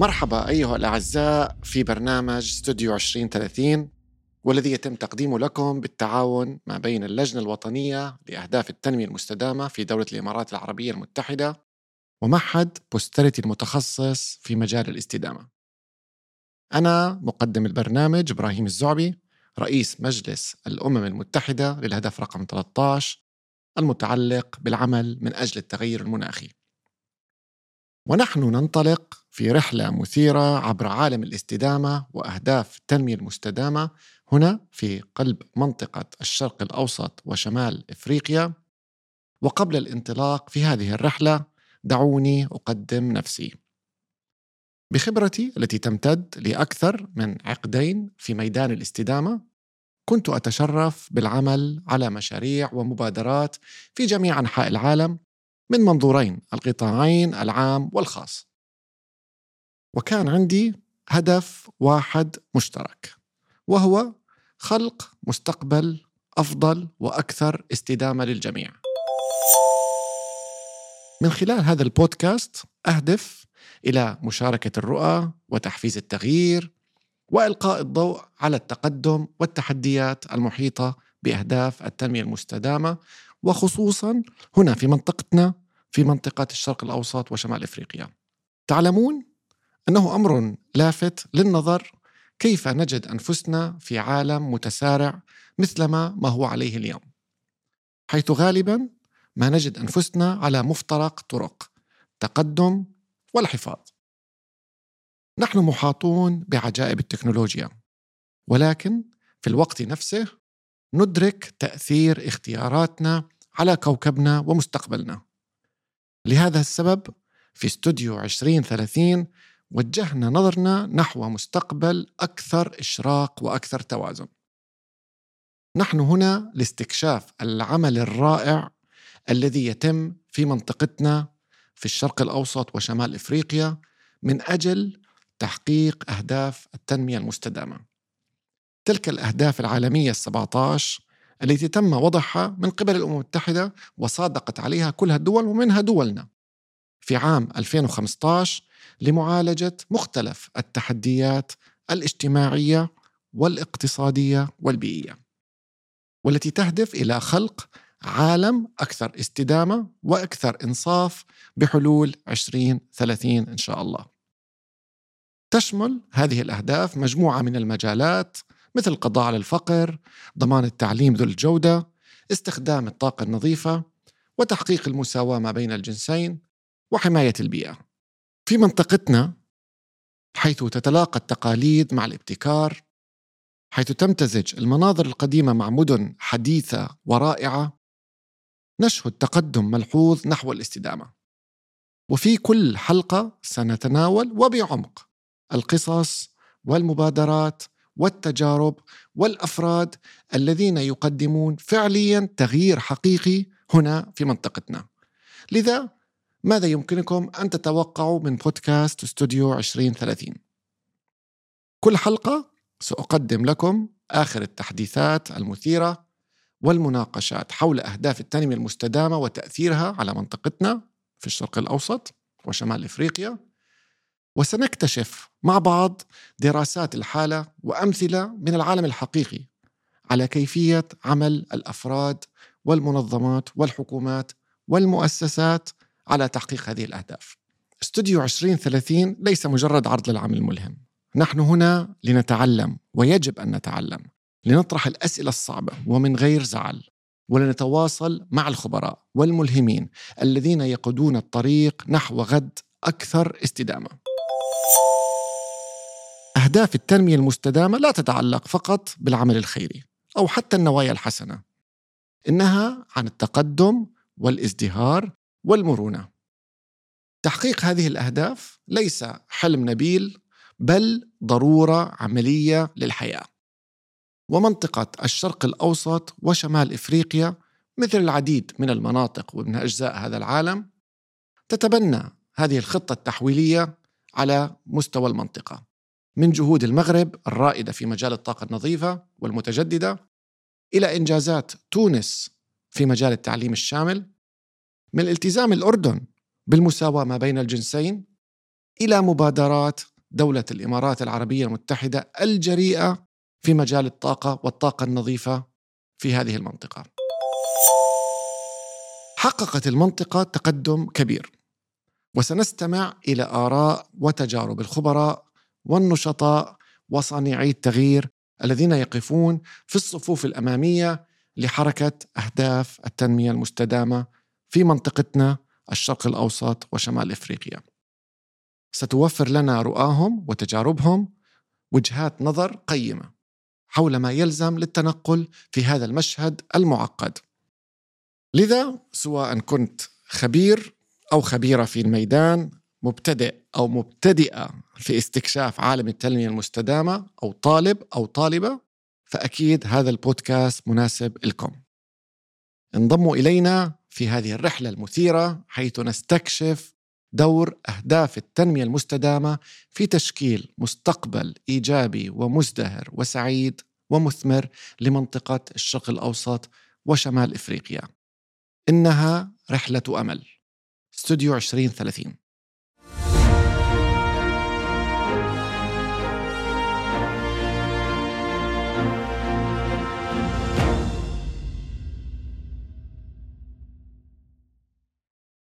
مرحبا أيها الأعزاء في برنامج استوديو 2030 والذي يتم تقديمه لكم بالتعاون ما بين اللجنة الوطنية لأهداف التنمية المستدامة في دولة الإمارات العربية المتحدة ومعهد بوستريتي المتخصص في مجال الاستدامة. أنا مقدم البرنامج إبراهيم الزعبي رئيس مجلس الأمم المتحدة للهدف رقم 13 المتعلق بالعمل من أجل التغير المناخي. ونحن ننطلق في رحلة مثيرة عبر عالم الاستدامة وأهداف التنمية المستدامة هنا في قلب منطقة الشرق الأوسط وشمال إفريقيا. وقبل الانطلاق في هذه الرحلة دعوني أقدم نفسي. بخبرتي التي تمتد لأكثر من عقدين في ميدان الاستدامة كنت أتشرف بالعمل على مشاريع ومبادرات في جميع أنحاء العالم من منظورين القطاعين العام والخاص وكان عندي هدف واحد مشترك وهو خلق مستقبل أفضل وأكثر استدامة للجميع. من خلال هذا البودكاست أهدف إلى مشاركة الرؤى وتحفيز التغيير وإلقاء الضوء على التقدم والتحديات المحيطة بأهداف التنمية المستدامة وخصوصا هنا في منطقتنا في منطقة الشرق الأوسط وشمال إفريقيا. تعلمون أنه أمر لافت للنظر كيف نجد أنفسنا في عالم متسارع مثلما ما هو عليه اليوم حيث غالبا ما نجد أنفسنا على مفترق طرق تقدم والحفاظ نحن محاطون بعجائب التكنولوجيا ولكن في الوقت نفسه ندرك تأثير اختياراتنا على كوكبنا ومستقبلنا لهذا السبب في استوديو 2030 وجهنا نظرنا نحو مستقبل أكثر إشراق وأكثر توازن. نحن هنا لاستكشاف العمل الرائع الذي يتم في منطقتنا في الشرق الأوسط وشمال إفريقيا من أجل تحقيق أهداف التنمية المستدامة. تلك الأهداف العالمية ال17 التي تم وضعها من قبل الأمم المتحدة وصادقت عليها كلها الدول ومنها دولنا. في عام 2015 لمعالجة مختلف التحديات الاجتماعية والاقتصادية والبيئية والتي تهدف إلى خلق عالم أكثر استدامة وأكثر إنصاف بحلول 2030 إن شاء الله. تشمل هذه الأهداف مجموعة من المجالات مثل القضاء على الفقر، ضمان التعليم ذو الجودة، استخدام الطاقة النظيفة، وتحقيق المساواة ما بين الجنسين، وحماية البيئة. في منطقتنا حيث تتلاقى التقاليد مع الابتكار حيث تمتزج المناظر القديمة مع مدن حديثة ورائعة نشهد تقدم ملحوظ نحو الاستدامة وفي كل حلقة سنتناول وبعمق القصص والمبادرات والتجارب والأفراد الذين يقدمون فعليا تغيير حقيقي هنا في منطقتنا. لذا ماذا يمكنكم أن تتوقعوا من بودكاست استوديو 2030 كل حلقة سأقدم لكم آخر التحديثات المثيرة والمناقشات حول أهداف التنمية المستدامة وتأثيرها على منطقتنا في الشرق الأوسط وشمال إفريقيا وسنكتشف مع بعض دراسات الحالة وأمثلة من العالم الحقيقي على كيفية عمل الأفراد والمنظمات والحكومات والمؤسسات على تحقيق هذه الأهداف. استوديو 2030 ليس مجرد عرض للعمل الملهم. نحن هنا لنتعلم ويجب أن نتعلم لنطرح الأسئلة الصعبة ومن غير زعل ولنتواصل مع الخبراء والملهمين الذين يقودون الطريق نحو غد أكثر استدامة. أهداف التنمية المستدامة لا تتعلق فقط بالعمل الخيري أو حتى النوايا الحسنة إنها عن التقدم والازدهار والمرونة. تحقيق هذه الأهداف ليس حلم نبيل بل ضرورة عملية للحياة. ومنطقة الشرق الأوسط وشمال إفريقيا مثل العديد من المناطق ومن أجزاء هذا العالم تتبنى هذه الخطة التحويلية على مستوى المنطقة. من جهود المغرب الرائدة في مجال الطاقة النظيفة والمتجددة إلى إنجازات تونس في مجال التعليم الشامل من التزام الأردن بالمساواة ما بين الجنسين إلى مبادرات دولة الإمارات العربية المتحدة الجريئة في مجال الطاقة والطاقة النظيفة في هذه المنطقة. حققت المنطقة تقدم كبير وسنستمع إلى آراء وتجارب الخبراء والنشطاء وصانعي التغيير الذين يقفون في الصفوف الأمامية لحركة أهداف التنمية المستدامة في منطقتنا الشرق الأوسط وشمال إفريقيا. ستوفر لنا رؤاهم وتجاربهم وجهات نظر قيمة حول ما يلزم للتنقل في هذا المشهد المعقد. لذا سواء كنت خبير أو خبيرة في الميدان مبتدئ أو مبتدئة في استكشاف عالم التنمية المستدامة أو طالب أو طالبة فأكيد هذا البودكاست مناسب لكم. انضموا إلينا في هذه الرحلة المثيرة حيث نستكشف دور أهداف التنمية المستدامة في تشكيل مستقبل إيجابي ومزدهر وسعيد ومثمر لمنطقة الشرق الأوسط وشمال إفريقيا. إنها رحلة أمل. استوديو 2030